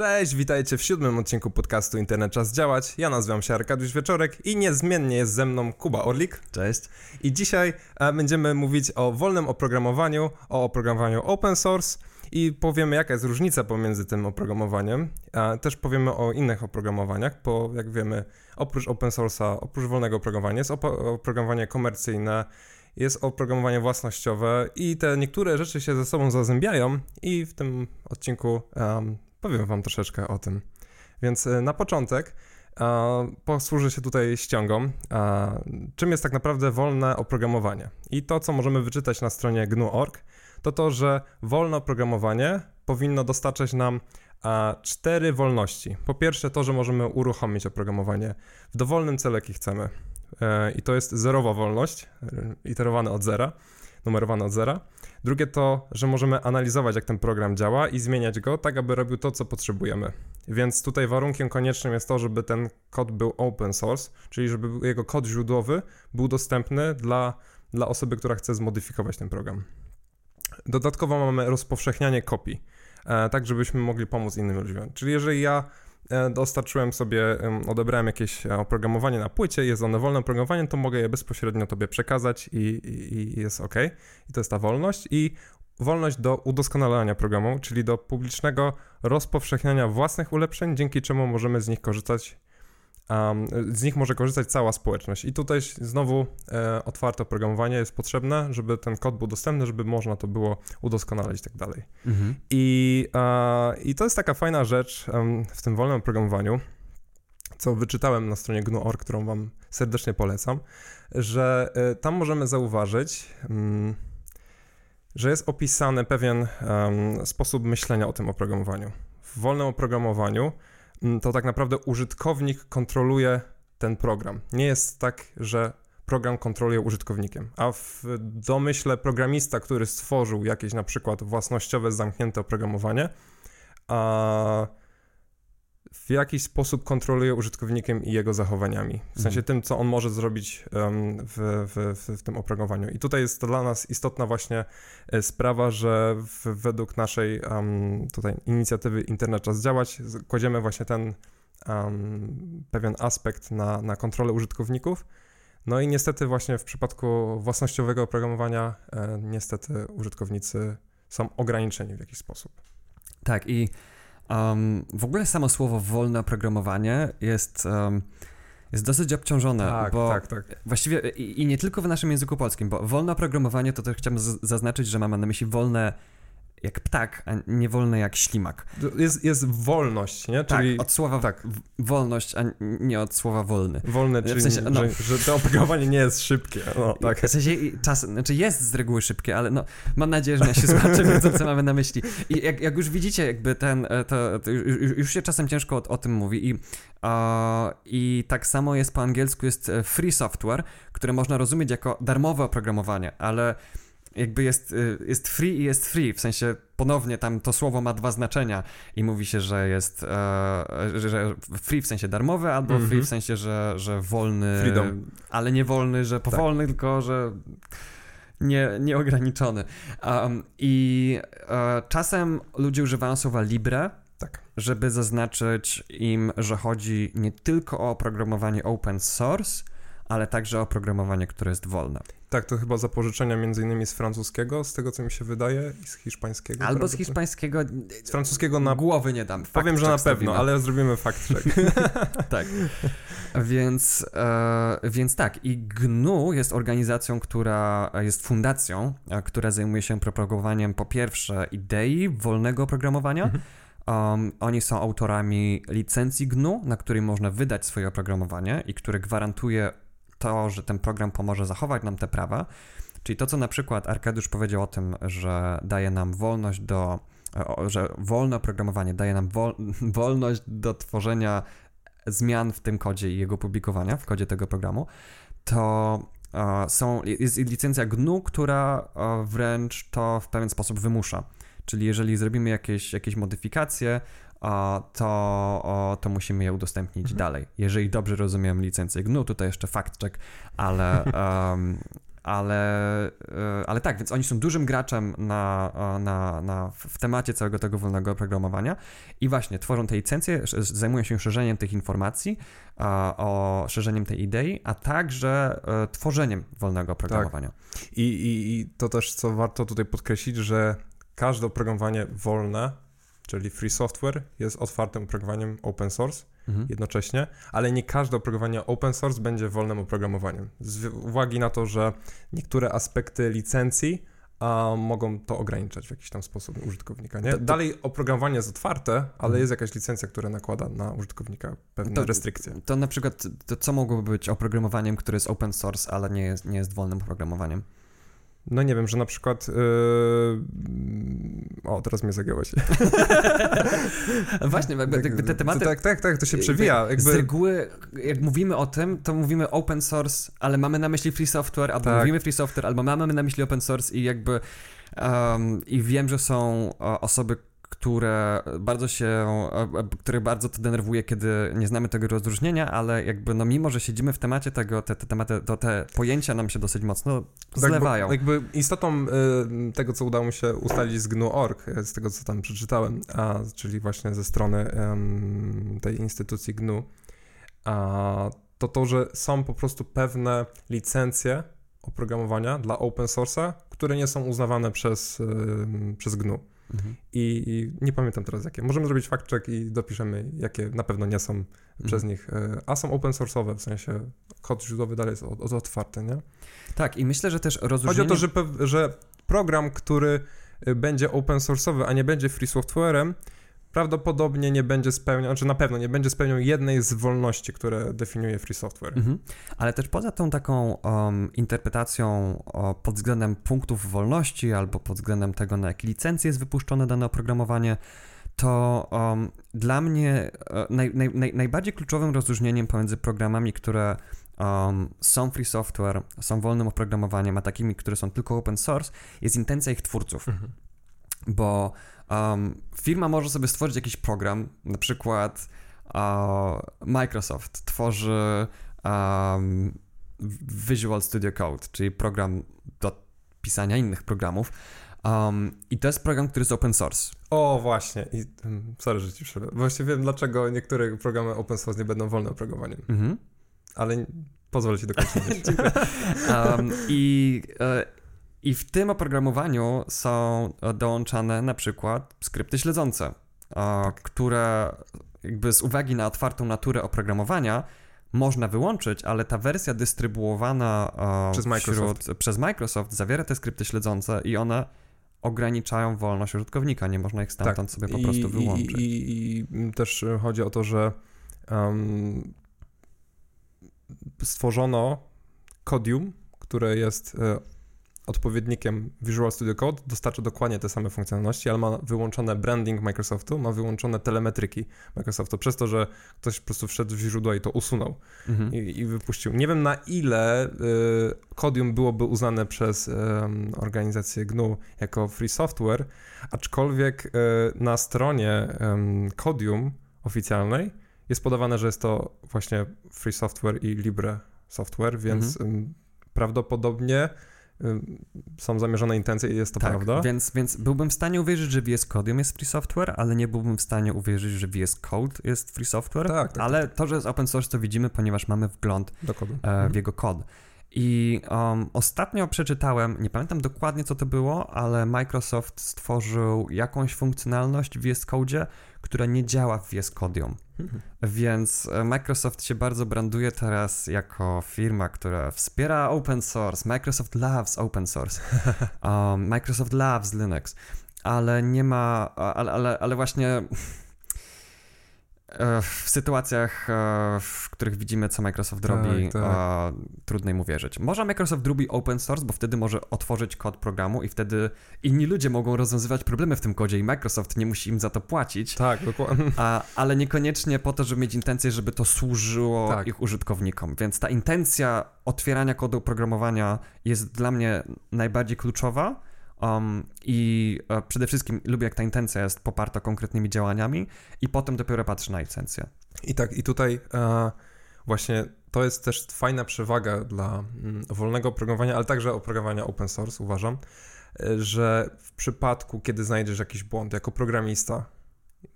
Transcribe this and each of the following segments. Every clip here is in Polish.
Cześć, witajcie w siódmym odcinku podcastu Internet Czas Działać. Ja nazywam się Arkadiusz Wieczorek i niezmiennie jest ze mną Kuba Orlik. Cześć. I dzisiaj e, będziemy mówić o wolnym oprogramowaniu, o oprogramowaniu open source i powiemy jaka jest różnica pomiędzy tym oprogramowaniem. Też powiemy o innych oprogramowaniach, bo jak wiemy oprócz open source'a, oprócz wolnego oprogramowania jest oprogramowanie komercyjne, jest oprogramowanie własnościowe i te niektóre rzeczy się ze sobą zazębiają i w tym odcinku um, powiem Wam troszeczkę o tym. Więc e, na początek e, posłużę się tutaj ściągą, e, czym jest tak naprawdę wolne oprogramowanie. I to, co możemy wyczytać na stronie GNU.org, to to, że wolne oprogramowanie powinno dostarczać nam cztery wolności. Po pierwsze, to, że możemy uruchomić oprogramowanie w dowolnym celu, jaki chcemy. I to jest zerowa wolność, iterowane od zera, numerowane od zera. Drugie to, że możemy analizować, jak ten program działa i zmieniać go tak, aby robił to, co potrzebujemy. Więc tutaj warunkiem koniecznym jest to, żeby ten kod był open source, czyli żeby jego kod źródłowy był dostępny dla, dla osoby, która chce zmodyfikować ten program. Dodatkowo mamy rozpowszechnianie kopii, e, tak żebyśmy mogli pomóc innym ludziom. Czyli jeżeli ja dostarczyłem sobie, odebrałem jakieś e, oprogramowanie na płycie, jest one wolne oprogramowanie, to mogę je bezpośrednio tobie przekazać i, i, i jest ok. I to jest ta wolność. I wolność do udoskonalania programu, czyli do publicznego rozpowszechniania własnych ulepszeń, dzięki czemu możemy z nich korzystać um, z nich może korzystać cała społeczność. I tutaj znowu e, otwarte oprogramowanie jest potrzebne, żeby ten kod był dostępny, żeby można to było udoskonalać i tak dalej. Mhm. I, e, I to jest taka fajna rzecz um, w tym wolnym oprogramowaniu, co wyczytałem na stronie GNU.org, którą wam serdecznie polecam, że e, tam możemy zauważyć, mm, że jest opisany pewien um, sposób myślenia o tym oprogramowaniu. W wolnym oprogramowaniu to tak naprawdę użytkownik kontroluje ten program. Nie jest tak, że program kontroluje użytkownikiem, a w domyśle programista, który stworzył jakieś na przykład własnościowe, zamknięte oprogramowanie, a w jakiś sposób kontroluje użytkownikiem i jego zachowaniami. W sensie mhm. tym, co on może zrobić w, w, w, tym oprogramowaniu. I tutaj jest to dla nas istotna właśnie e, sprawa, że w, według naszej um, tutaj inicjatywy Internet Czas Działać kładziemy właśnie ten um, pewien aspekt na, na kontrolę użytkowników. No i niestety właśnie w przypadku własnościowego oprogramowania e, niestety użytkownicy są ograniczeni w jakiś sposób. Tak i Um, w ogóle samo słowo wolne oprogramowanie jest, um, jest dosyć obciążone, tak, bo tak, tak. właściwie i, i, nie tylko w naszym języku polskim, bo wolne oprogramowanie to też chciałbym zaznaczyć, że mamy na myśli wolne jak ptak, a nie wolny jak ślimak. Jest, jest wolność, nie? Tak, czyli... Tak, od słowa tak. wolność, a nie od słowa wolny. Wolny, czyli w sensie, no, że, że, to oprogramowanie nie jest szybkie. No, tak. W sensie czas, znaczy jest z reguły szybkie, ale no, mam nadzieję, że nasi słuchacze wiedzą, co mamy na myśli. I jak, jak już widzicie, jakby ten, e, to, to już, już, się czasem ciężko o, o tym mówi i, uh, i tak samo jest po angielsku, jest e, free software, które można rozumieć jako darmowe oprogramowanie, ale jakby jest, y, jest free i jest free, w sensie ponownie tam to słowo ma dwa znaczenia i mówi się, że jest e, że free w sensie darmowy albo mm -hmm. free w sensie, że, że wolny, Freedom. ale nie wolny, że powolny, tak. tylko że nie, nieograniczony. Um, I e, czasem ludzie używają słowa libre, tak. żeby zaznaczyć im, że chodzi nie tylko o oprogramowanie open source, ale także oprogramowanie, które jest wolne. Tak, to chyba zapożyczenia między innymi z francuskiego, z tego co mi się wydaje, i z hiszpańskiego. Albo z hiszpańskiego. Z francuskiego na... Głowy nie dam. Powiem, że na pewno, ale zrobimy fakt check. tak. Więc, e, więc tak, i GNU jest organizacją, która jest fundacją, która zajmuje się propagowaniem po pierwsze idei wolnego oprogramowania, mhm. Um, oni są autorami licencji GNU, na której można wydać swoje oprogramowanie i które gwarantuje to, że ten program pomoże zachować nam te prawa. Czyli to, co na przykład Arkadiusz powiedział o tym, że daje nam wolność do, że wolne oprogramowanie daje nam wol, wolność do tworzenia zmian w tym kodzie i jego publikowania w kodzie tego programu, to są, jest licencja GNU, która wręcz to w pewien sposób wymusza. Czyli jeżeli zrobimy jakieś, jakieś modyfikacje, to, to musimy je udostępnić mhm. dalej. Jeżeli dobrze rozumiem licencję GNU, tutaj jeszcze fact check, ale, um, ale, e, ale tak, więc oni są dużym graczem na, na, na, w temacie całego tego wolnego oprogramowania i właśnie tworzą te licencje, zajmują się szerzeniem tych informacji, o szerzeniem tej idei, a także e, tworzeniem wolnego oprogramowania. Tak. I, i, I to też, co warto tutaj podkreślić, że każde oprogramowanie wolne, czyli free software, jest otwartym oprogramowaniem open source mhm. jednocześnie, ale nie każde oprogramowanie open source będzie wolnym oprogramowaniem. Z uwagi na to, że niektóre aspekty licencji a mogą to ograniczać w jakiś tam sposób użytkownika. Nie? To, to, Dalej oprogramowanie jest otwarte, ale mhm. jest jakaś licencja, która nakłada na użytkownika pewne to, restrykcje. To na przykład, to co mogłoby być oprogramowaniem, które jest open source, ale nie jest, nie jest wolnym oprogramowaniem? No nie wiem, że na przykład. Yy... O, teraz mnie zagiąłeś. Właśnie, jakby, tak, jakby te tematy. Tak, tak, tak, to się przewija. Jakby... Z reguły, jak mówimy o tym, to mówimy open source, ale mamy na myśli free software, albo tak. mówimy free software, albo mamy na myśli open source i jakby. Um, I wiem, że są osoby, które bardzo się, które bardzo to denerwuje, kiedy nie znamy tego rozróżnienia, ale jakby no mimo, że siedzimy w temacie tego, te, te tematy, to te pojęcia nam się dosyć mocno zlewają. Tak, jakby istotą y, tego, co udało mi się ustalić z GNU.org, y, z tego, co tam przeczytałem, a, czyli właśnie ze strony y, tej instytucji GNU, a, to to, że są po prostu pewne licencje oprogramowania dla open source'a, które nie są uznawane przez, przez GNU. Mhm. I, I, nie pamiętam teraz jakie. Możemy zrobić fact check i dopiszemy, jakie na pewno nie są mhm. przez nich, e, a są open source'owe, w sensie kod źródłowy dalej jest od, od otwarty, nie? Tak, i myślę, że też rozróżnienie... Chodzi o to, że, że program, który e, będzie open source'owy, a nie będzie free software'em, prawdopodobnie nie będzie spełniał, czy na pewno nie będzie spełniał jednej z wolności, które definiuje free software. Mhm. Ale też poza tą taką um, interpretacją pod względem punktów wolności albo pod względem tego, na jakie licencje jest wypuszczone dane oprogramowanie, to um, dla mnie e, naj, naj, naj, najbardziej kluczowym rozróżnieniem pomiędzy programami, które um, są free software, są wolnym oprogramowaniem, a takimi, które są tylko open source, jest intencja ich twórców. Mhm. Bo Um, firma może sobie stworzyć jakiś program, na przykład uh, Microsoft tworzy um, Visual Studio Code, czyli program do pisania innych programów. Um, I to jest program, który jest open source. O, właśnie. I, mm, sorry, że ci przerwę. Właściwie wiem, dlaczego niektóre programy open source nie będą wolne oprogramowaniem. Mhm. Ale pozwolę ci dokończyć. um, I e, i w tym oprogramowaniu są dołączane na przykład skrypty śledzące, które jakby z uwagi na otwartą naturę oprogramowania można wyłączyć, ale ta wersja dystrybuowana przez Microsoft. Wśród, przez Microsoft zawiera te skrypty śledzące i one ograniczają wolność użytkownika, nie można ich stamtąd tak. sobie po I, prostu wyłączyć. I, i, I, też chodzi o to, że um, stworzono Codium, które jest e, odpowiednikiem Visual Studio Code dostarcza dokładnie te same funkcjonalności, ale ma wyłączone branding Microsoftu, ma wyłączone telemetryki Microsoftu, przez to, że ktoś po prostu wszedł w źródła i to usunął mhm. i, i, wypuścił. Nie wiem na ile y, Codium byłoby uznane przez y, organizację GNU jako free software, aczkolwiek y, na stronie y, Codium oficjalnej jest podawane, że jest to właśnie free software i libre software, więc mhm. prawdopodobnie są zamierzone intencje i jest to tak, prawda. Więc, więc byłbym w stanie uwierzyć, że VS Code jest free software, ale nie byłbym w stanie uwierzyć, że VS Code jest free software. Tak, tak, ale tak. to, że jest open source, to widzimy, ponieważ mamy wgląd e, w mhm. jego kod. I um, ostatnio przeczytałem, nie pamiętam dokładnie co to było, ale Microsoft stworzył jakąś funkcjonalność w VS Code, która nie działa w VS Codium. Mhm. Więc e, Microsoft się bardzo branduje teraz jako firma, która wspiera open source. Microsoft loves open source. Um, Microsoft loves Linux. Ale nie ma, ale, ale, ale właśnie w sytuacjach, e, w których widzimy, co Microsoft tak, robi, tak. trudno im uwierzyć. Może Microsoft robi open source, bo wtedy może otworzyć kod programu i wtedy inni ludzie mogą rozwiązywać problemy w tym kodzie i Microsoft nie musi im za to płacić. Tak, dokładnie. A, ale niekoniecznie po to, żeby mieć intencję, żeby to służyło tak. ich użytkownikom. Więc ta intencja otwierania kodu oprogramowania jest dla mnie najbardziej kluczowa Um, I e, przede wszystkim lubię, jak ta intencja jest poparta konkretnymi działaniami, i potem dopiero patrzę na licencję. I tak, i tutaj e, właśnie to jest też fajna przewaga dla mm, wolnego oprogramowania, ale także oprogramowania open source, uważam, y, że w przypadku, kiedy znajdziesz jakiś błąd jako programista,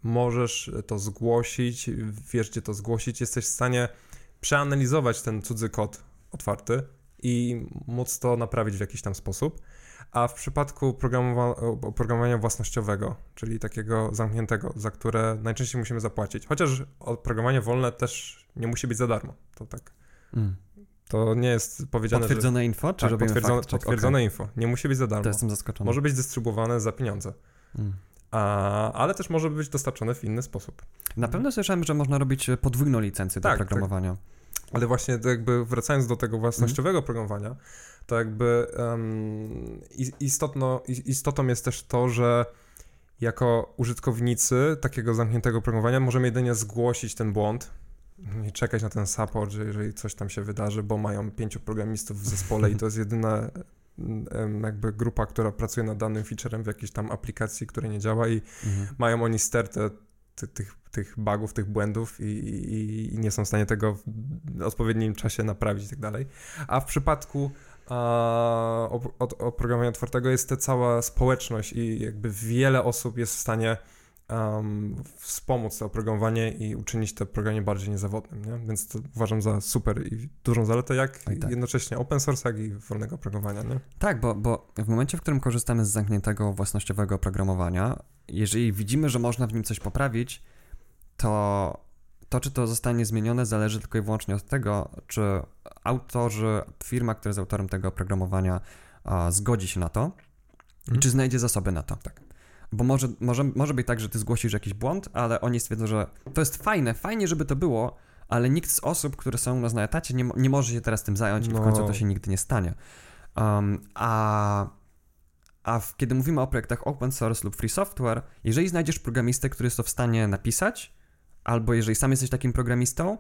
możesz to zgłosić, wiesz gdzie to zgłosić, jesteś w stanie przeanalizować ten cudzy kod otwarty i móc to naprawić w jakiś tam sposób. A w przypadku oprogramowania własnościowego, czyli takiego zamkniętego, za które najczęściej musimy zapłacić, chociaż oprogramowanie wolne też nie musi być za darmo, to tak. Mm. To nie jest powiedziane, Potwierdzone że... info, czy tak, robimy potwierdzone, potwierdzone okay. info. Nie musi być za darmo. To jestem zaskoczony. Może być dystrybuowane za pieniądze. Mm. A, ale też może być dostarczone w inny sposób. Na pewno słyszałem, że można robić podwójną licencję tak, do tak. programowania. Tak. Ale właśnie jakby wracając do tego własnościowego mm. programowania, to jakby um, istotno, istotą jest też to, że jako użytkownicy takiego zamkniętego programowania możemy jedynie zgłosić ten błąd i czekać na ten support, że jeżeli coś tam się wydarzy, bo mają pięciu programistów w zespole i to jest jedyna jakby grupa, która pracuje nad danym featurem w jakiejś tam aplikacji, która nie działa i mhm. mają oni stertę ty, tych, tych bugów, tych błędów i, i, i, nie są w stanie tego w odpowiednim czasie naprawić i tak dalej. A w przypadku a, oprogramowania otwartego jest ta cała społeczność i jakby wiele osób jest w stanie um, wspomóc to oprogramowanie i uczynić to programie bardziej niezawodnym, nie? Więc to uważam za super i dużą zaletę, jak tak. jednocześnie open source, jak i wolnego oprogramowania, nie? Tak, bo, bo w momencie, w którym korzystamy z zamkniętego własnościowego oprogramowania, jeżeli widzimy, że można w nim coś poprawić, to to, czy to zostanie zmienione, zależy tylko i wyłącznie od tego, czy autorzy, firma, która jest autorem tego oprogramowania, zgodzi się na to, mhm. czy znajdzie zasoby na to. Tak. Bo może, może, może być tak, że ty zgłosisz jakiś błąd, ale oni stwierdzą, że to jest fajne, fajnie, żeby to było, ale nikt z osób, które są u nas na etacie, nie, nie może się teraz tym zająć no. i w końcu to no. się nigdy nie stanie. Um, a a w, kiedy mówimy o projektach open source lub free software, jeżeli znajdziesz programistę, który jest to w stanie napisać, albo jeżeli sam jesteś takim programistą,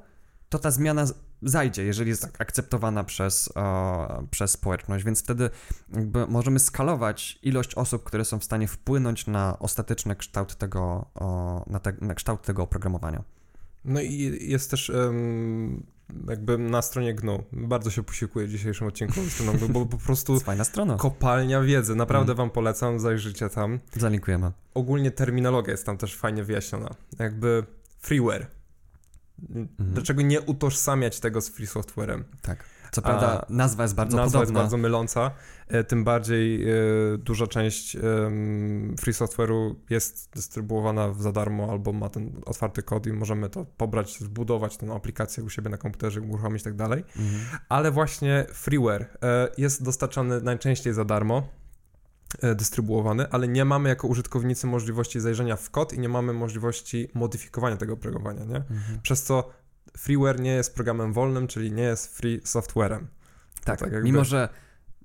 to ta zmiana zajdzie, jeżeli jest tak akceptowana przez, e, przez społeczność, więc wtedy możemy skalować ilość osób, które są w stanie wpłynąć na ostateczny kształt tego, e, na, te, na kształt tego oprogramowania. No i jest też um, jakby na stronie GNU. Bardzo się posiłkuję dzisiejszym odcinku stroną GNU, bo po prostu fajna strona. kopalnia wiedzy. Naprawdę mm. wam polecam, zajrzyjcie tam. Zalinkujemy. Ogólnie terminologia jest tam też fajnie wyjaśniona. Jakby freeware. Mhm. Dlaczego nie utożsamiać tego z free softwarem? Tak. Co prawda A, nazwa jest bardzo nazwa podobna. jest bardzo myląca, e, tym bardziej e, duża część free software'u jest dystrybuowana za darmo albo ma ten otwarty kod i możemy to pobrać, zbudować tę aplikację u siebie na komputerze, uruchomić i tak dalej. Mhm. Ale właśnie freeware e, jest dostarczany najczęściej za darmo dystrybuowany, ale nie mamy jako użytkownicy możliwości zajrzenia w kod i nie mamy możliwości modyfikowania tego oprogramowania, nie? Mhm. Przez co freeware nie jest programem wolnym, czyli nie jest free softwarem. Tak, tak jakby... mimo że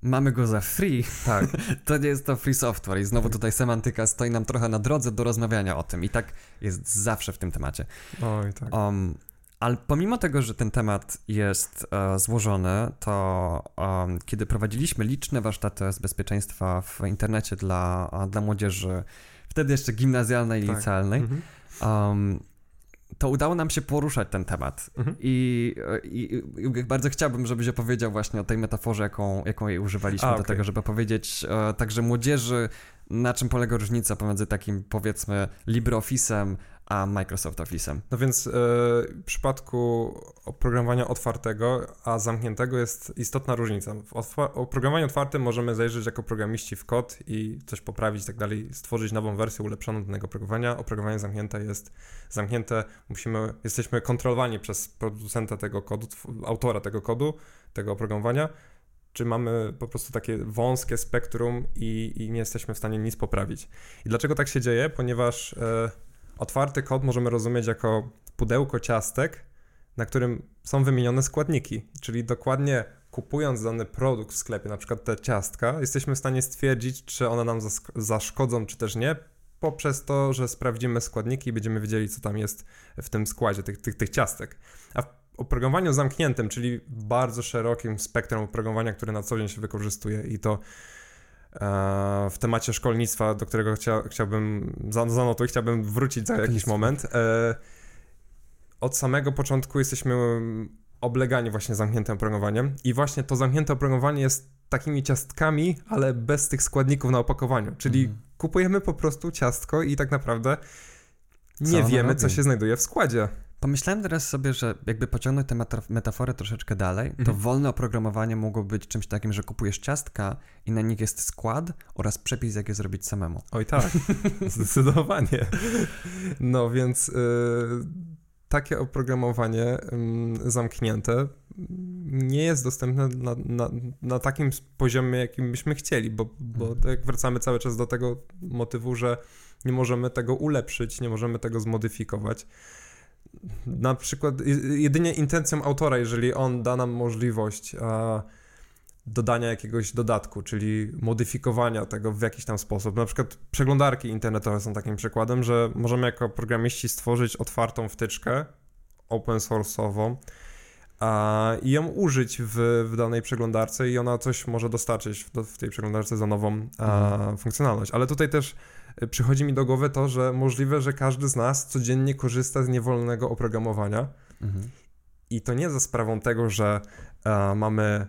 mamy go za free, tak. to nie jest to free software i znowu tutaj semantyka stoi nam trochę na drodze do rozmawiania o tym i tak jest zawsze w tym temacie. Oj, tak. Um, ale pomimo tego, że ten temat jest e, złożony, to um, kiedy prowadziliśmy liczne warsztaty z bezpieczeństwa w internecie dla, dla młodzieży, wtedy jeszcze gimnazjalnej i tak. licealnej, mhm. um, to udało nam się poruszać ten temat. Mhm. I, i, I, bardzo chciałbym, żebyś opowiedział właśnie o tej metaforze, jaką, jaką jej używaliśmy A, do okay. tego, żeby powiedzieć e, także młodzieży, na czym polega różnica pomiędzy takim, powiedzmy, LibreOffice'em a Microsoft Office'em. No więc e, w przypadku oprogramowania otwartego, a zamkniętego jest istotna różnica. W oprogramowaniu otwartym możemy zajrzeć jako programiści w kod i coś poprawić tak dalej, stworzyć nową wersję ulepszoną danego oprogramowania. Oprogramowanie zamknięte jest zamknięte, musimy, jesteśmy kontrolowani przez producenta tego kodu, autora tego kodu, tego oprogramowania, czy mamy po prostu takie wąskie spektrum i, i nie jesteśmy w stanie nic poprawić. I dlaczego tak się dzieje? Ponieważ e, Otwarty kod możemy rozumieć jako pudełko ciastek, na którym są wymienione składniki, czyli dokładnie kupując dany produkt w sklepie, na przykład te ciastka, jesteśmy w stanie stwierdzić, czy one nam zaszkodzą, czy też nie, poprzez to, że sprawdzimy składniki i będziemy wiedzieli, co tam jest w tym składzie tych, tych, tych ciastek. A w oprogramowaniu zamkniętym, czyli bardzo szerokim spektrum oprogramowania, które na co dzień się wykorzystuje i to w temacie szkolnictwa, do którego chcia, chciałbym, zanotuj, chciałbym wrócić za jakiś moment. E, od samego początku jesteśmy oblegani właśnie zamkniętym oprogramowaniem i właśnie to zamknięte oprogramowanie jest takimi ciastkami, ale bez tych składników na opakowaniu, czyli Mhm. kupujemy po prostu ciastko i tak naprawdę nie ono wiemy, robi? co się znajduje w składzie. Pomyślałem teraz sobie, że jakby pociągnąć tę meta- metaforę troszeczkę dalej, to Mhm. wolne oprogramowanie mogło być czymś takim, że kupujesz ciastka i na nich jest skład oraz przepis, jak je zrobić samemu. Oj tak, zdecydowanie. No więc y, takie oprogramowanie zamknięte nie jest dostępne na, na, na takim poziomie, jakim byśmy chcieli, bo, bo Mhm. tak wracamy cały czas do tego motywu, że nie możemy tego ulepszyć, nie możemy tego zmodyfikować. Na przykład jedynie intencją autora, jeżeli on da nam możliwość a, dodania jakiegoś dodatku, czyli modyfikowania tego w jakiś tam sposób. Na przykład przeglądarki internetowe są takim przykładem, że możemy jako programiści stworzyć otwartą wtyczkę open source'ową a, i ją użyć w, w danej przeglądarce i ona coś może dostarczyć w, w tej przeglądarce za nową a, funkcjonalność. Ale tutaj też przychodzi mi do głowy to, że możliwe, że każdy z nas codziennie korzysta z niewolnego oprogramowania Mhm. i to nie za sprawą tego, że e, mamy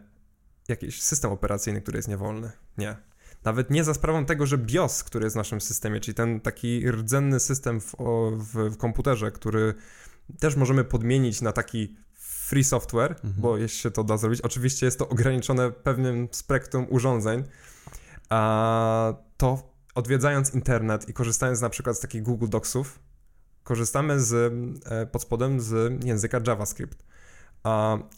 jakiś system operacyjny, który jest niewolny. Nie. Nawet nie za sprawą tego, że BIOS, który jest w naszym systemie, czyli ten taki rdzenny system w, w, w komputerze, który też możemy podmienić na taki free software, Mhm. bo jeśli się to da zrobić. Oczywiście jest to ograniczone pewnym spektrum urządzeń, a to odwiedzając internet i korzystając na przykład z takich Google Docsów, korzystamy z, e, pod spodem z języka JavaScript.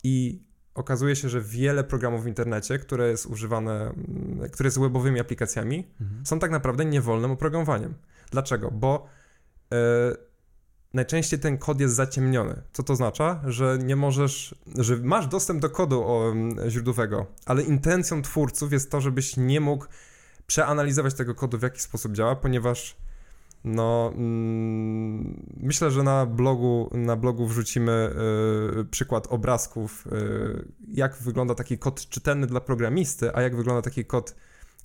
I okazuje się, że wiele programów w internecie, które jest używane, mm, które jest webowymi aplikacjami, Mhm. są tak naprawdę niewolnym oprogramowaniem. Dlaczego? Bo e, najczęściej ten kod jest zaciemniony. Co to oznacza? Że nie możesz, że masz dostęp do kodu o, mm, źródłowego, ale intencją twórców jest to, żebyś nie mógł przeanalizować tego kodu, w jaki sposób działa, ponieważ no, mm, myślę, że na blogu, na blogu wrzucimy y, przykład obrazków, y, jak wygląda taki kod czytelny dla programisty, a jak wygląda taki kod,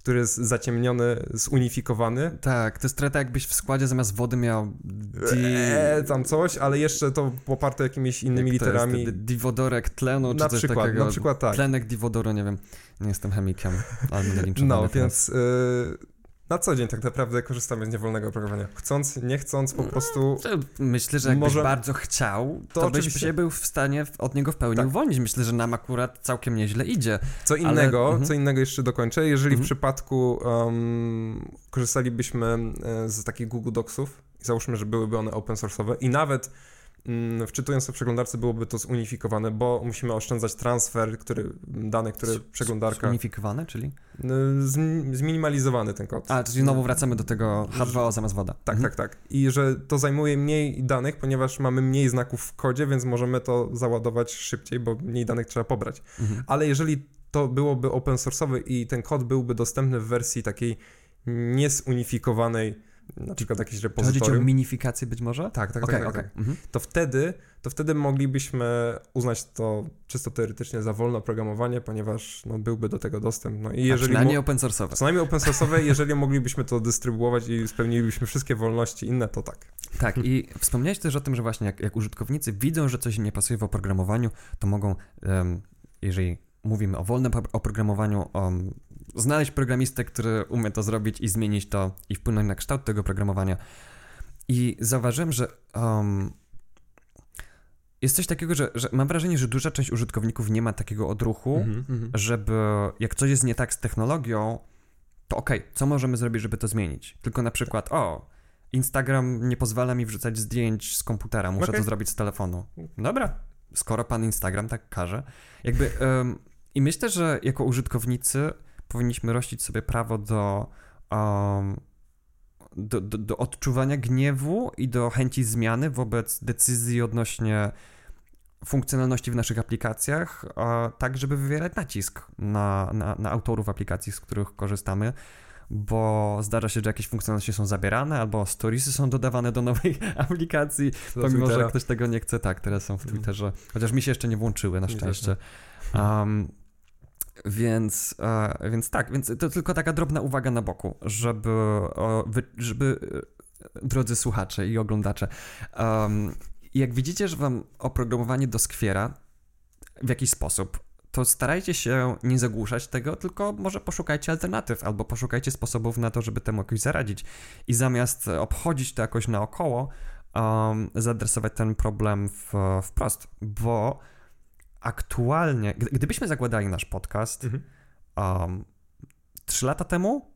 który jest zaciemniony, zunifikowany. Tak, to jest trochę tak, jakbyś w składzie zamiast wody miał di... Eee, tam coś, ale jeszcze to poparte jakimiś innymi jak jest, literami. di- Diwodorek tlenu, czy na coś przykład, takiego. na przykład tak. Tlenek diwodoru, nie wiem, nie jestem chemikiem, ale będę linczowany No, więc y, na co dzień tak naprawdę korzystamy z niewolnego oprogramowania. Chcąc, nie chcąc, po prostu To Myślę, że jakbyś Może- bardzo chciał, to, To byś oczywiście. się był w stanie od niego w pełni Tak. uwolnić. Myślę, że nam akurat całkiem nieźle idzie. Co Ale- innego, mhm. co innego jeszcze dokończę, jeżeli w Mhm. przypadku um, korzystalibyśmy e, z takich Google Docsów i załóżmy, że byłyby one open source'owe i nawet mm, wczytując to w przeglądarce byłoby to zunifikowane, bo musimy oszczędzać transfer, który, dane, które przeglądarka, Unifikowane, czyli? zmi- zminimalizowany ten kod. A, czyli znowu wracamy do tego H2O zamiast woda. Tak, Mhm. tak, tak. I że to zajmuje mniej danych, ponieważ mamy mniej znaków w kodzie, więc możemy to załadować szybciej, bo mniej danych trzeba pobrać. Mhm. Ale jeżeli to byłoby open source'owy i ten kod byłby dostępny w wersji takiej niesunifikowanej, na przykład jakiś Czy chodzi o repozytorium, minifikację być może? tak, tak, Okej, tak, tak, okej. tak, Mhm. to wtedy, to wtedy moglibyśmy uznać to czysto teoretycznie za wolne oprogramowanie, ponieważ no, byłby do tego dostęp. No i A jeżeli przynajmniej mo- open source'owe. co najmniej open source'owe, jeżeli moglibyśmy to dystrybuować i spełnilibyśmy wszystkie wolności inne, to tak. Tak, i wspomniałeś też o tym, że właśnie jak, jak użytkownicy widzą, że coś nie pasuje w oprogramowaniu, to mogą, em, jeżeli mówimy o wolnym op- oprogramowaniu, em, znaleźć programistę, który umie to zrobić i zmienić to i wpłynąć na kształt tego programowania. I zauważyłem, że em, jest coś takiego, że, że mam wrażenie, że duża część użytkowników nie ma takiego odruchu, Mhm, mhm. żeby jak coś jest nie tak z technologią, to okej, co możemy zrobić, żeby to zmienić? Tylko na przykład, o, Instagram nie pozwala mi wrzucać zdjęć z komputera, muszę Okej. to zrobić z telefonu. Dobra, skoro pan Instagram tak każe. Jakby, em, i myślę, że jako użytkownicy powinniśmy rościć sobie prawo do, em, do, do, do odczuwania gniewu i do chęci zmiany wobec decyzji odnośnie funkcjonalności w naszych aplikacjach, tak, żeby wywierać nacisk na, na, na autorów aplikacji, z których korzystamy, bo zdarza się, że jakieś funkcjonalności są zabierane, albo storiesy są dodawane do nowej aplikacji, Do pomimo, że Twittera. ktoś tego nie chce. Tak, teraz są w Mhm. Twitterze, chociaż mi się jeszcze nie włączyły, na szczęście. Um, więc, e, więc tak, więc to tylko taka drobna uwaga na boku, żeby, żeby e, drodzy słuchacze i oglądacze, jak widzicie, że wam oprogramowanie doskwiera, w jakiś sposób, to starajcie się nie zagłuszać tego, tylko może poszukajcie alternatyw albo poszukajcie sposobów na to, żeby temu jakoś zaradzić. I zamiast obchodzić to jakoś naokoło, um, zaadresować ten problem w, wprost, bo aktualnie, gdybyśmy zakładali nasz podcast mhm. um, 3 lata temu,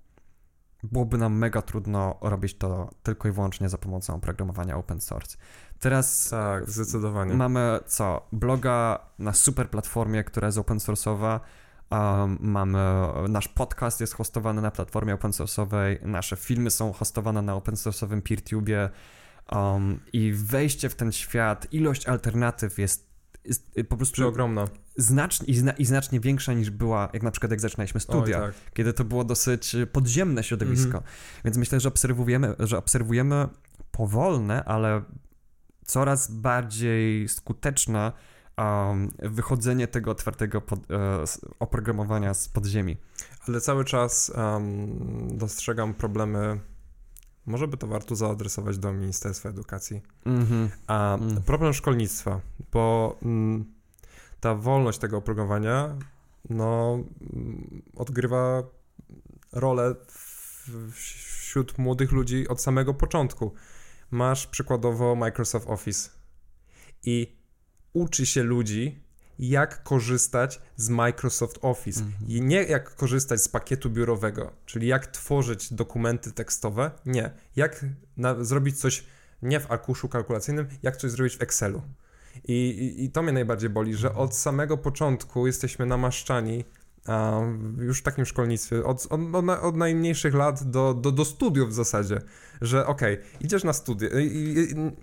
byłoby nam mega trudno robić to tylko i wyłącznie za pomocą oprogramowania open source. Teraz tak, zdecydowanie. mamy co? Bloga na super platformie, która jest open source'owa. Um, mamy, nasz podcast jest hostowany na platformie open source'owej, nasze filmy są hostowane na open source'owym PeerTube um, i wejście w ten świat, ilość alternatyw jest, jest po prostu przeogromna. Znacznie, i, zna, i, znacznie większa niż była, jak na przykład jak zaczynaliśmy studia, Oj, tak. kiedy to było dosyć podziemne środowisko. -hmm. Więc myślę, że obserwujemy, że obserwujemy powolne, ale coraz bardziej skuteczne um, wychodzenie tego otwartego pod, uh, oprogramowania z podziemi. Ale cały czas um, dostrzegam problemy. Może by to warto zaadresować do Ministerstwa Edukacji. Mm -hmm. A mm. problem szkolnictwa, bo mm, ta wolność tego oprogramowania no, odgrywa rolę w, wśród młodych ludzi od samego początku masz przykładowo Microsoft Office i uczy się ludzi, jak korzystać z Microsoft Office. Mhm. I nie jak korzystać z pakietu biurowego, czyli jak tworzyć dokumenty tekstowe. Nie. Jak na, zrobić coś nie w arkuszu kalkulacyjnym, jak coś zrobić w Excelu. I, i, I, to mnie najbardziej boli, że od samego początku jesteśmy namaszczani już w takim szkolnictwie, od, od, od najmniejszych lat do, do, do, studiów w zasadzie, że okej, okay, idziesz na studia,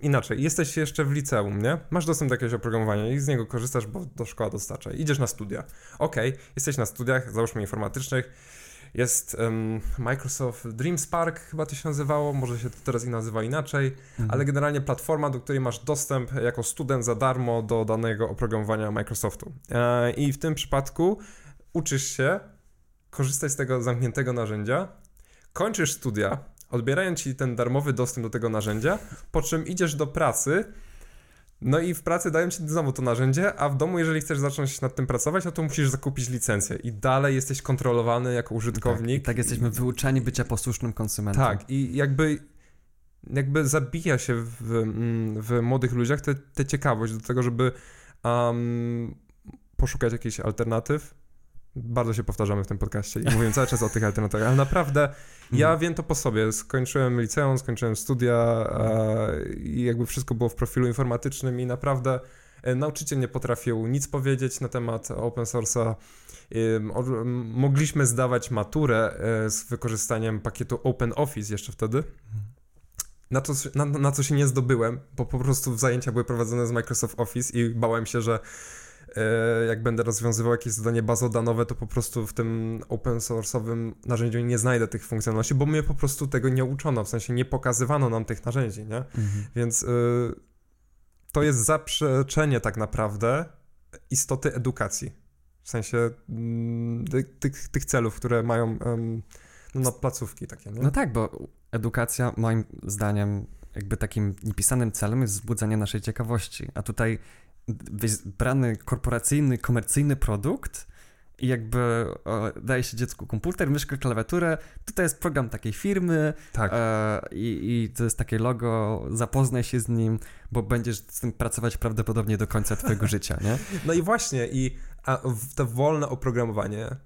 inaczej, jesteś jeszcze w liceum, nie? Masz dostęp do jakiegoś oprogramowania i z niego korzystasz, bo do szkoła dostarcza. Idziesz na studia. Okej, okay, jesteś na studiach, załóżmy informatycznych, jest um, Microsoft Dreamspark, chyba to się nazywało, może się to teraz i nazywa inaczej, mhm. ale generalnie platforma, do której masz dostęp jako student za darmo do danego oprogramowania Microsoftu. E, I w tym przypadku uczysz się korzystać z tego zamkniętego narzędzia, kończysz studia, odbierają ci ten darmowy dostęp do tego narzędzia, po czym idziesz do pracy, no i w pracy dają ci znowu to narzędzie, a w domu, jeżeli chcesz zacząć nad tym pracować, no to musisz zakupić licencję i dalej jesteś kontrolowany jako użytkownik. Tak, i tak jesteśmy wyuczeni bycia posłusznym konsumentem. Tak, i jakby jakby zabija się w, w młodych ludziach tę ciekawość do tego, żeby um, poszukać jakichś alternatyw, bardzo się powtarzamy w tym podcaście i mówimy cały czas o tych alternatywach, ale naprawdę ja mhm. wiem to po sobie. Skończyłem liceum, skończyłem studia i jakby wszystko było w profilu informatycznym i naprawdę e, nauczyciel nie potrafił nic powiedzieć na temat open source'a. Mogliśmy zdawać maturę e, z wykorzystaniem pakietu Open Office jeszcze wtedy. Na co, na, na co się nie zdobyłem, bo po prostu zajęcia były prowadzone z Microsoft Office i bałem się, że jak będę rozwiązywał jakieś zadanie bazodanowe, to po prostu w tym open source'owym narzędziu nie znajdę tych funkcjonalności, bo mnie po prostu tego nie uczono, w sensie nie pokazywano nam tych narzędzi, nie? Mhm. Więc y, to jest zaprzeczenie tak naprawdę istoty edukacji. W sensie y, tych, tych celów, które mają y, no, placówki takie, nie? No tak, bo edukacja moim zdaniem jakby takim niepisanym celem jest wzbudzanie naszej ciekawości, a tutaj brany korporacyjny, komercyjny produkt i jakby daje się dziecku komputer, myszkę, klawiaturę, tutaj jest program takiej firmy tak. e, i, i, to jest takie logo, zapoznaj się z nim, bo będziesz z tym pracować prawdopodobnie do końca twojego życia, nie? No i właśnie, i a to wolne oprogramowanie,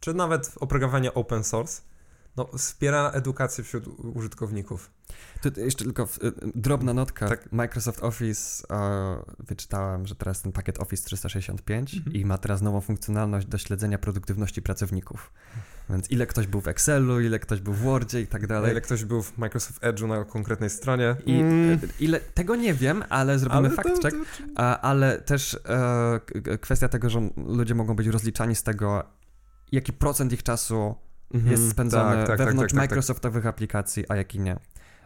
czy nawet oprogramowanie open source, no, wspiera edukację wśród użytkowników. Tu jeszcze tylko w, y, drobna notka. Tak. Microsoft Office, wyczytałem, że teraz ten pakiet Office 365 mhm. i ma teraz nową funkcjonalność do śledzenia produktywności pracowników. Więc ile ktoś był w Excelu, ile ktoś był w Wordzie i tak dalej. Ile ktoś był w Microsoft Edge'u na konkretnej stronie. I mm. ile, tego nie wiem, ale zrobimy ale fact check. Ale też e, kwestia tego, że ludzie mogą być rozliczani z tego, jaki procent ich czasu jest mhm. spędzony tak, tak, tak, wewnątrz tak, tak, tak, Microsoftowych aplikacji, a jaki nie.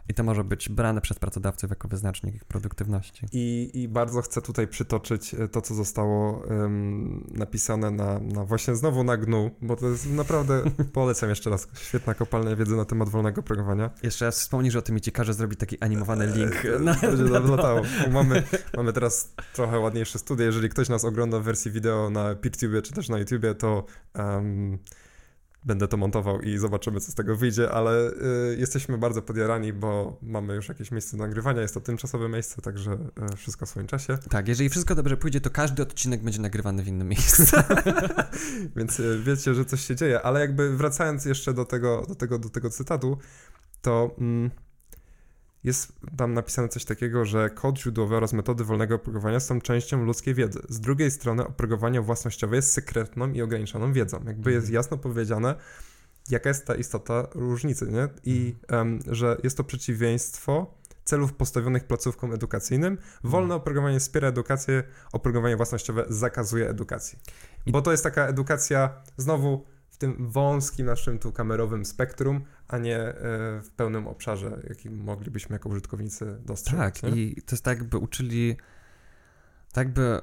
I to może być brane przez pracodawców jako wyznacznik ich produktywności. I, I bardzo chcę tutaj przytoczyć e, to, co zostało um, napisane na, na właśnie znowu na GNU, bo to jest naprawdę, polecam jeszcze raz, świetna kopalnia wiedzy na temat wolnego programowania. Jeszcze raz wspomnij, że o tym mi ci każe zrobić taki animowany e, link. E, na, będzie latało. Mamy, mamy teraz trochę ładniejsze studia, jeżeli ktoś nas ogląda w wersji wideo na PeerTube czy też na YouTubie, to um, będę to montował i zobaczymy, co z tego wyjdzie, ale y, jesteśmy bardzo podjarani, bo mamy już jakieś miejsce do nagrywania, jest to tymczasowe miejsce, także y, wszystko w swoim czasie. Tak, jeżeli wszystko dobrze pójdzie, to każdy odcinek będzie nagrywany w innym miejscu. Więc y, wiecie, że coś się dzieje, ale jakby wracając jeszcze do tego, do tego, do tego cytatu, to... Mm, jest tam napisane coś takiego, że kod źródłowy oraz metody wolnego oprogramowania są częścią ludzkiej wiedzy. Z drugiej strony oprogramowanie własnościowe jest sekretną i ograniczoną wiedzą. Jakby jest mhm. jasno powiedziane, jaka jest ta istota różnicy, nie? I um, że jest to przeciwieństwo celów postawionych placówkom edukacyjnym. Wolne mhm. oprogramowanie wspiera edukację, oprogramowanie własnościowe zakazuje edukacji. Bo to jest taka edukacja, znowu tym wąskim naszym tu kamerowym spektrum, a nie e, w pełnym obszarze, jaki moglibyśmy jako użytkownicy dostrzec. Tak, nie? i to jest tak, jakby uczyli, tak jakby,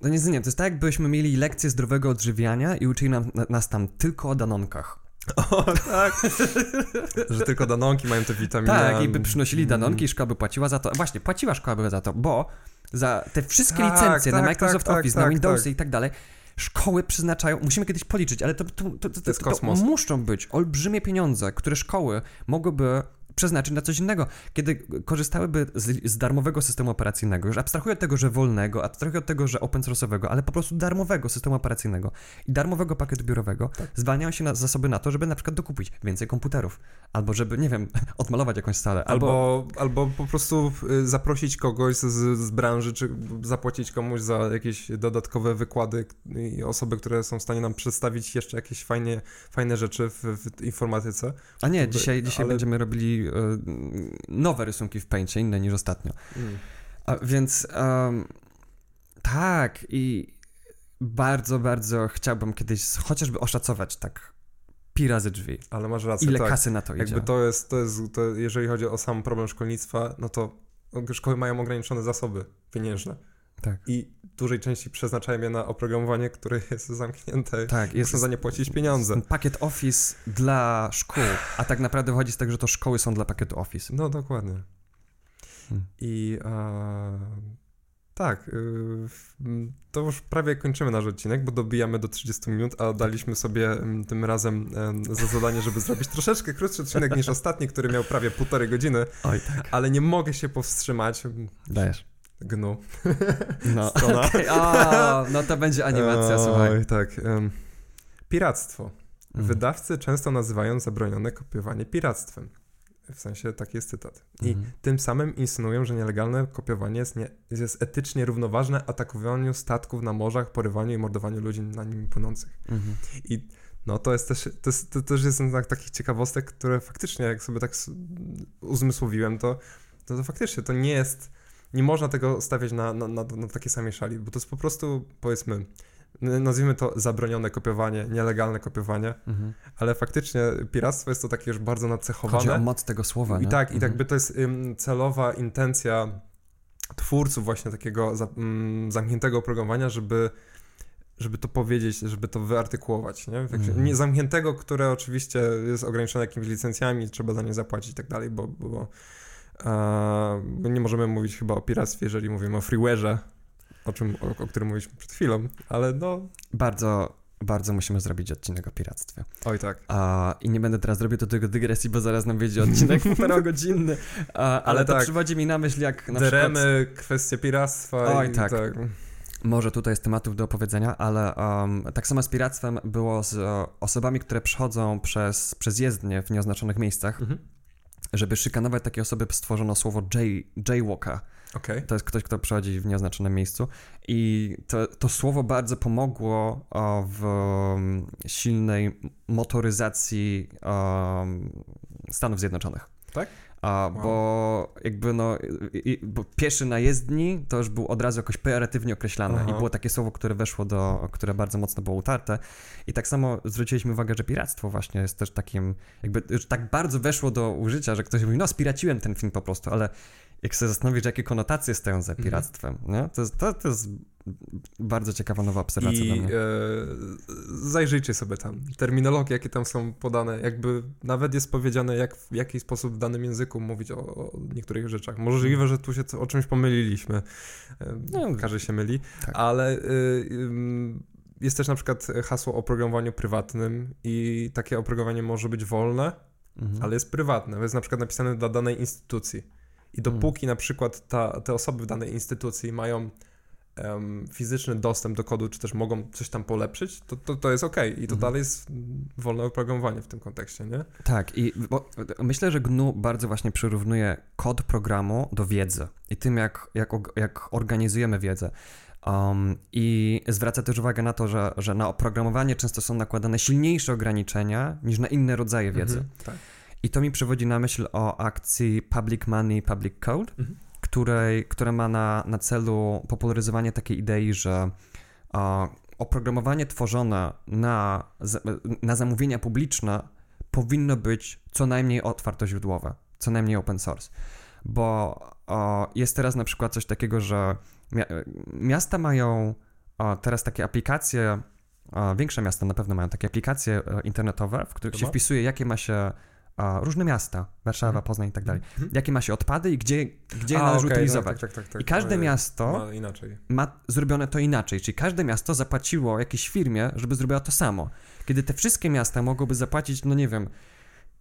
no nie, nie, to jest tak, jakbyśmy mieli lekcję zdrowego odżywiania i uczyli nam, nas tam tylko o danonkach. O, tak. że tylko danonki mają te witaminy. Tak, i by przynosili danonki i szkoła by płaciła za to. Właśnie, płaciła szkoła by za to, bo za te wszystkie tak, licencje tak, na Microsoft tak, Office, tak, na Windowsy tak. i tak dalej, szkoły przyznaczają, musimy kiedyś policzyć, ale to, to, to, to, to, to muszą być olbrzymie pieniądze, które szkoły mogłyby przeznaczyć na coś innego. Kiedy korzystałyby z, z, darmowego systemu operacyjnego, już abstrahuję od tego, że wolnego, abstrahuję od tego, że open source'owego, ale po prostu darmowego systemu operacyjnego i darmowego pakietu biurowego, tak. zwalniają się na zasoby na to, żeby na przykład dokupić więcej komputerów, albo żeby, nie wiem, odmalować jakąś salę, albo... Albo, albo po prostu y, zaprosić kogoś z, z branży, czy zapłacić komuś za jakieś dodatkowe wykłady i osoby, które są w stanie nam przedstawić jeszcze jakieś fajnie, fajne rzeczy w, w informatyce. A nie, dzisiaj, dzisiaj ale... będziemy robili E, nowe rysunki w Paintie, inne niż ostatnio. Mm. A, więc um, tak i bardzo, bardzo chciałbym kiedyś chociażby oszacować tak pi razy drzwi. Ale masz rację. Ile tak. kasy na to idzie. Jakby to jest, to jest to jeżeli chodzi o sam problem szkolnictwa, no to szkoły mają ograniczone zasoby pieniężne. Tak. I dużej części przeznaczają je na oprogramowanie, które jest zamknięte. Tak, jest Muszą za nie płacić pieniądze. Pakiet Office dla szkół, a tak naprawdę wychodzi z tego, że to szkoły są dla pakietu Office. No dokładnie. Hmm. I tak, y, to już prawie kończymy nasz odcinek, bo dobijamy do 30 minut, a daliśmy sobie tym razem za zadanie, żeby zrobić troszeczkę krótszy odcinek niż ostatni, który miał prawie półtorej godziny. Oj, tak. Ale nie mogę się powstrzymać. Dajesz Gnu. No, okay. no to będzie animacja, słuchaj. Oj, tak. Um, piractwo. Mhm. Wydawcy często nazywają zabronione kopiowanie piractwem. W sensie taki jest cytat. I mhm. tym samym insynuują, że nielegalne kopiowanie jest, nie, jest etycznie równoważne atakowaniu statków na morzach, porywaniu i mordowaniu ludzi na nimi płynących. Mhm. I no to jest też, to, jest, to też jest tak, takich ciekawostek, które faktycznie, jak sobie tak uzmysłowiłem, to, to, to faktycznie to nie jest nie można tego stawiać na, na, na, na takiej samej szali, bo to jest po prostu, powiedzmy, nazwijmy to zabronione kopiowanie, nielegalne kopiowanie, mhm. ale faktycznie piractwo jest to takie już bardzo nacechowane. Chodzi o moc tego słowa, I nie? tak, mhm. i tak by to jest um, celowa intencja twórców właśnie takiego za, um, zamkniętego oprogramowania, żeby żeby to powiedzieć, żeby to wyartykułować, nie? Mhm. nie zamkniętego, które oczywiście jest ograniczone jakimiś licencjami, trzeba za nie zapłacić i tak dalej, bo bo nie możemy mówić chyba o piractwie, jeżeli mówimy o freeware'ze, o czym, o, o którym mówiliśmy przed chwilą, ale no... Bardzo, bardzo musimy zrobić odcinek o piractwie. Oj tak. A, I nie będę teraz robił do tego dygresji, bo zaraz nam wiedzie odcinek półtoragodzinny, ale, ale to tak. przywodzi mi na myśl jak na Deremy, przykład... kwestie piractwa Oj, tak. tak. Może tutaj jest tematów do opowiedzenia, ale um, tak samo z piractwem było z uh, osobami, które przechodzą przez, przez jezdnie w nieoznaczonych miejscach. Mhm żeby szykanować takie osoby, stworzono słowo jay, jaywalker. Okay. To jest ktoś, kto przechodzi w nieoznaczonym miejscu. I to, to słowo bardzo pomogło w um, silnej motoryzacji Stanów Zjednoczonych. Tak? A, Wow. Bo jakby no, i, bo pieszy na jezdni to już był od razu jakoś pejoratywnie określane Aha. i było takie słowo, które weszło do, które bardzo mocno było utarte i tak samo zwróciliśmy uwagę, że piractwo właśnie jest też takim, jakby już tak bardzo weszło do użycia, że ktoś mówi, no spiraciłem ten film po prostu, ale jak sobie zastanowić, jakie konotacje stoją za Mhm. piractwem, nie? To, jest, to, to jest bardzo ciekawa nowa obserwacja dla I mnie. e, zajrzyjcie sobie tam. Terminologie, jakie tam są podane, jakby nawet jest powiedziane, jak, w jaki sposób w danym języku mówić o, o niektórych rzeczach. Możliwe, że tu się co- o czymś pomyliliśmy. E, No, każdy się myli, tak. ale ym, jest też na przykład hasło o programowaniu prywatnym i takie oprogramowanie może być wolne, Mhm. ale jest prywatne. Jest na przykład napisane dla danej instytucji. I Hmm. dopóki na przykład ta, te osoby w danej instytucji mają em, fizyczny dostęp do kodu, czy też mogą coś tam polepszyć, to, to, to jest ok. I to Mhm. dalej jest wolne oprogramowanie w tym kontekście, nie? Tak, i myślę, że GNU bardzo właśnie przyrównuje kod programu do wiedzy i tym, jak, jak, jak organizujemy wiedzę. Um, I zwraca też uwagę na to, że, że na oprogramowanie często są nakładane silniejsze ograniczenia niż na inne rodzaje wiedzy. Mhm, tak. I to mi przywodzi na myśl o akcji Public Money, Public Code, Mhm. której, która ma na, na celu popularyzowanie takiej idei, że a, oprogramowanie tworzone na, na zamówienia publiczne powinno być co najmniej otwartoźródłowe, co najmniej open source. Bo o, jest teraz na przykład coś takiego, że mia- miasta mają o, teraz takie aplikacje, o, większe miasta na pewno mają takie aplikacje e, internetowe, w których się wpisuje, jakie ma się a, różne miasta, Warszawa, Mhm. Poznań i tak dalej, Mhm. jakie ma się odpady i gdzie, gdzie A, należy okej, utylizować. Tak, tak, tak, tak. I każde Ma- miasto Ma ma zrobione to inaczej, czyli każde miasto zapłaciło jakiejś firmie, żeby zrobiła to samo. Kiedy te wszystkie miasta mogłyby zapłacić, no nie wiem,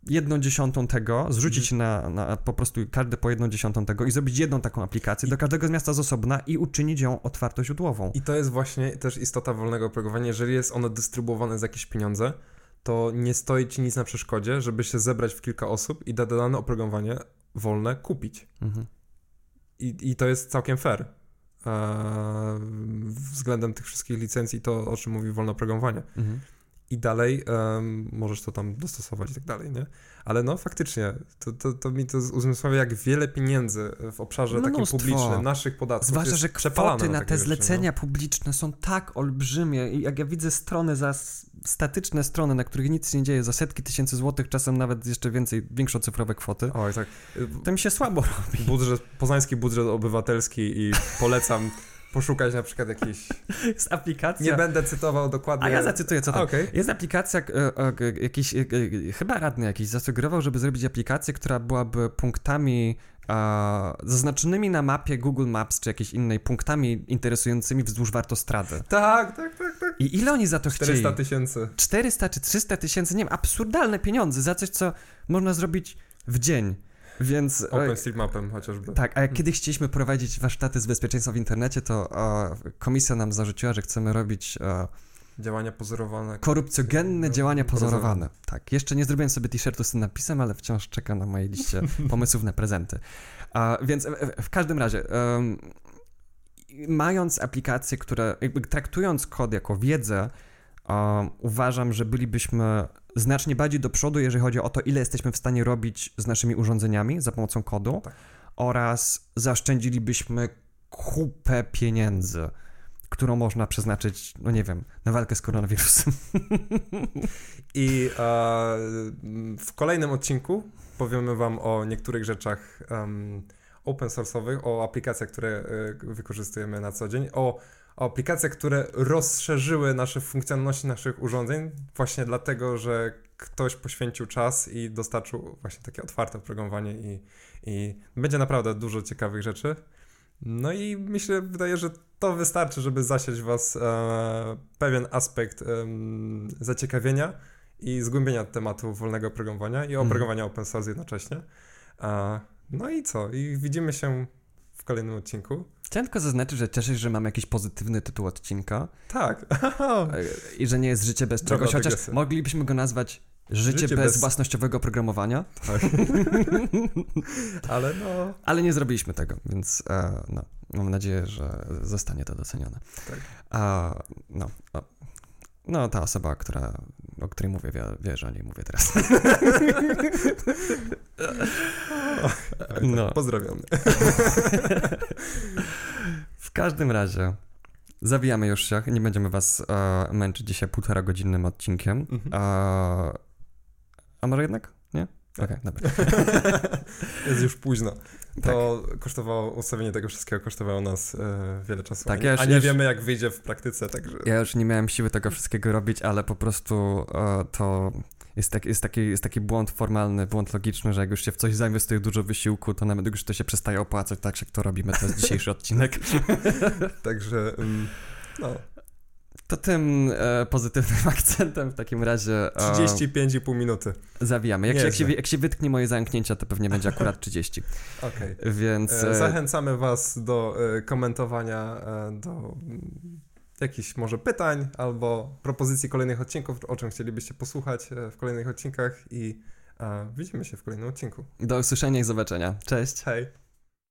jedną dziesiątą tego, zrzucić na, na po prostu każde po jedną dziesiątą tego i zrobić jedną taką aplikację I- do każdego z miasta z osobna i uczynić ją otwartoźródłową. I to jest właśnie też istota wolnego oprogramowania. Jeżeli jest ono dystrybuowane za jakieś pieniądze, to nie stoi ci nic na przeszkodzie, żeby się zebrać w kilka osób i da- dane oprogramowanie wolne kupić. Mhm. I, I to jest całkiem fair. Eee, względem tych wszystkich licencji, to o czym mówi wolne oprogramowanie. Mhm. I dalej możesz to tam dostosować i tak dalej, nie? Ale no faktycznie, to, to, to mi to uzmysławia, jak wiele pieniędzy w obszarze takim Mnóstwo. publicznym, naszych podatków Zwłaszcza, że kwoty na takie te rzeczy, no. zlecenia publiczne są tak olbrzymie i jak ja widzę strony za statyczne strony, na których nic się nie dzieje, za setki tysięcy złotych, czasem nawet jeszcze więcej, większocyfrowe kwoty, No. Oj, tak. To mi się słabo robi. Budżet, poznański budżet obywatelski i polecam poszukać na przykład jakiejś... Jest aplikacja... Nie będę cytował dokładnie... A ja zacytuję, co tam. Okej. Jest aplikacja, e, e, jakiś, e, chyba radny jakiś zasugerował, żeby zrobić aplikację, która byłaby punktami zaznaczonymi na mapie Google Maps czy jakiejś innej punktami interesującymi wzdłuż wartostrady. Tak, tak, tak, tak. I ile oni za to 400 chcieli? tysięcy. 400 czy 300 tysięcy, nie wiem, absurdalne pieniądze za coś, co można zrobić w dzień. Więc... e, OpenStreetMapem chociażby. tak, a jak kiedyś chcieliśmy prowadzić warsztaty z bezpieczeństwa w internecie, to e, komisja nam zarzuciła, że chcemy robić e, Działania pozorowane. korupcjogenne działania Pozorowane. Tak, jeszcze nie zrobiłem sobie t-shirtu z tym napisem, ale wciąż czeka na mojej liście pomysłów na prezenty. A, więc w, każdym razie, em, mając aplikacje, które, traktując kod jako wiedzę, em, uważam, że bylibyśmy znacznie bardziej do przodu, jeżeli chodzi o to, ile jesteśmy w stanie robić z naszymi urządzeniami za pomocą kodu Tak. oraz zaoszczędzilibyśmy kupę pieniędzy, którą można przeznaczyć, no nie wiem, na walkę z koronawirusem. I e, w kolejnym odcinku powiemy Wam o niektórych rzeczach em, open source'owych, o aplikacjach, które e, wykorzystujemy na co dzień, o, o aplikacjach, które rozszerzyły nasze funkcjonalności naszych urządzeń, właśnie dlatego, że ktoś poświęcił czas i dostarczył właśnie takie otwarte oprogramowanie i, i będzie naprawdę dużo ciekawych rzeczy. No i myślę, wydaje, że to wystarczy, żeby zasiać w Was e, pewien aspekt em, zaciekawienia i zgłębienia tematu wolnego oprogramowania i Mhm. oprogramowania open source jednocześnie. E, no i co? I widzimy się kolejnym odcinku. Chciałem tylko zaznaczyć, że cieszę się, że mam jakiś pozytywny tytuł odcinka Tak. e, i że nie jest życie bez czegoś, chociaż dygresja. moglibyśmy go nazwać Życie, Życie bez, bez- własnościowego programowania, tak. Ale no. ale nie zrobiliśmy tego, więc e, no, mam nadzieję, że zostanie to docenione. Tak. A, no, no, no, ta osoba, która o której mówię, wie, wiesz o niej mówię teraz. no. Pozdrawiamy. w każdym razie, zawijamy już się, nie będziemy was e, męczyć dzisiaj półtora godzinnym odcinkiem. Mhm. E, a może jednak? Okej, okay, dobra. Jest już późno. To tak. kosztowało, ustawienie tego wszystkiego kosztowało nas e, wiele czasu. Tak, ja już, a nie już, wiemy, jak wyjdzie w praktyce, także... Ja już nie miałem siły tego wszystkiego robić, ale po prostu e, to jest, tak, jest, taki, jest taki błąd formalny, błąd logiczny, że jak już się w coś zainwestuje dużo wysiłku, to nawet już to się przestaje opłacać, tak jak to robimy, to jest dzisiejszy odcinek. także, no... To tym e, pozytywnym akcentem w takim razie. E, 35,5 minuty. Zawijamy. Jak, się, jak, się, jak się wytknie moje zamknięcia, to pewnie będzie akurat 30. Okej. Okay. Więc. E, e, zachęcamy Was do e, komentowania, e, do mm, jakichś może pytań albo propozycji kolejnych odcinków, o czym chcielibyście posłuchać w kolejnych odcinkach i widzimy się w kolejnym odcinku. Do usłyszenia i zobaczenia. Cześć. Hej.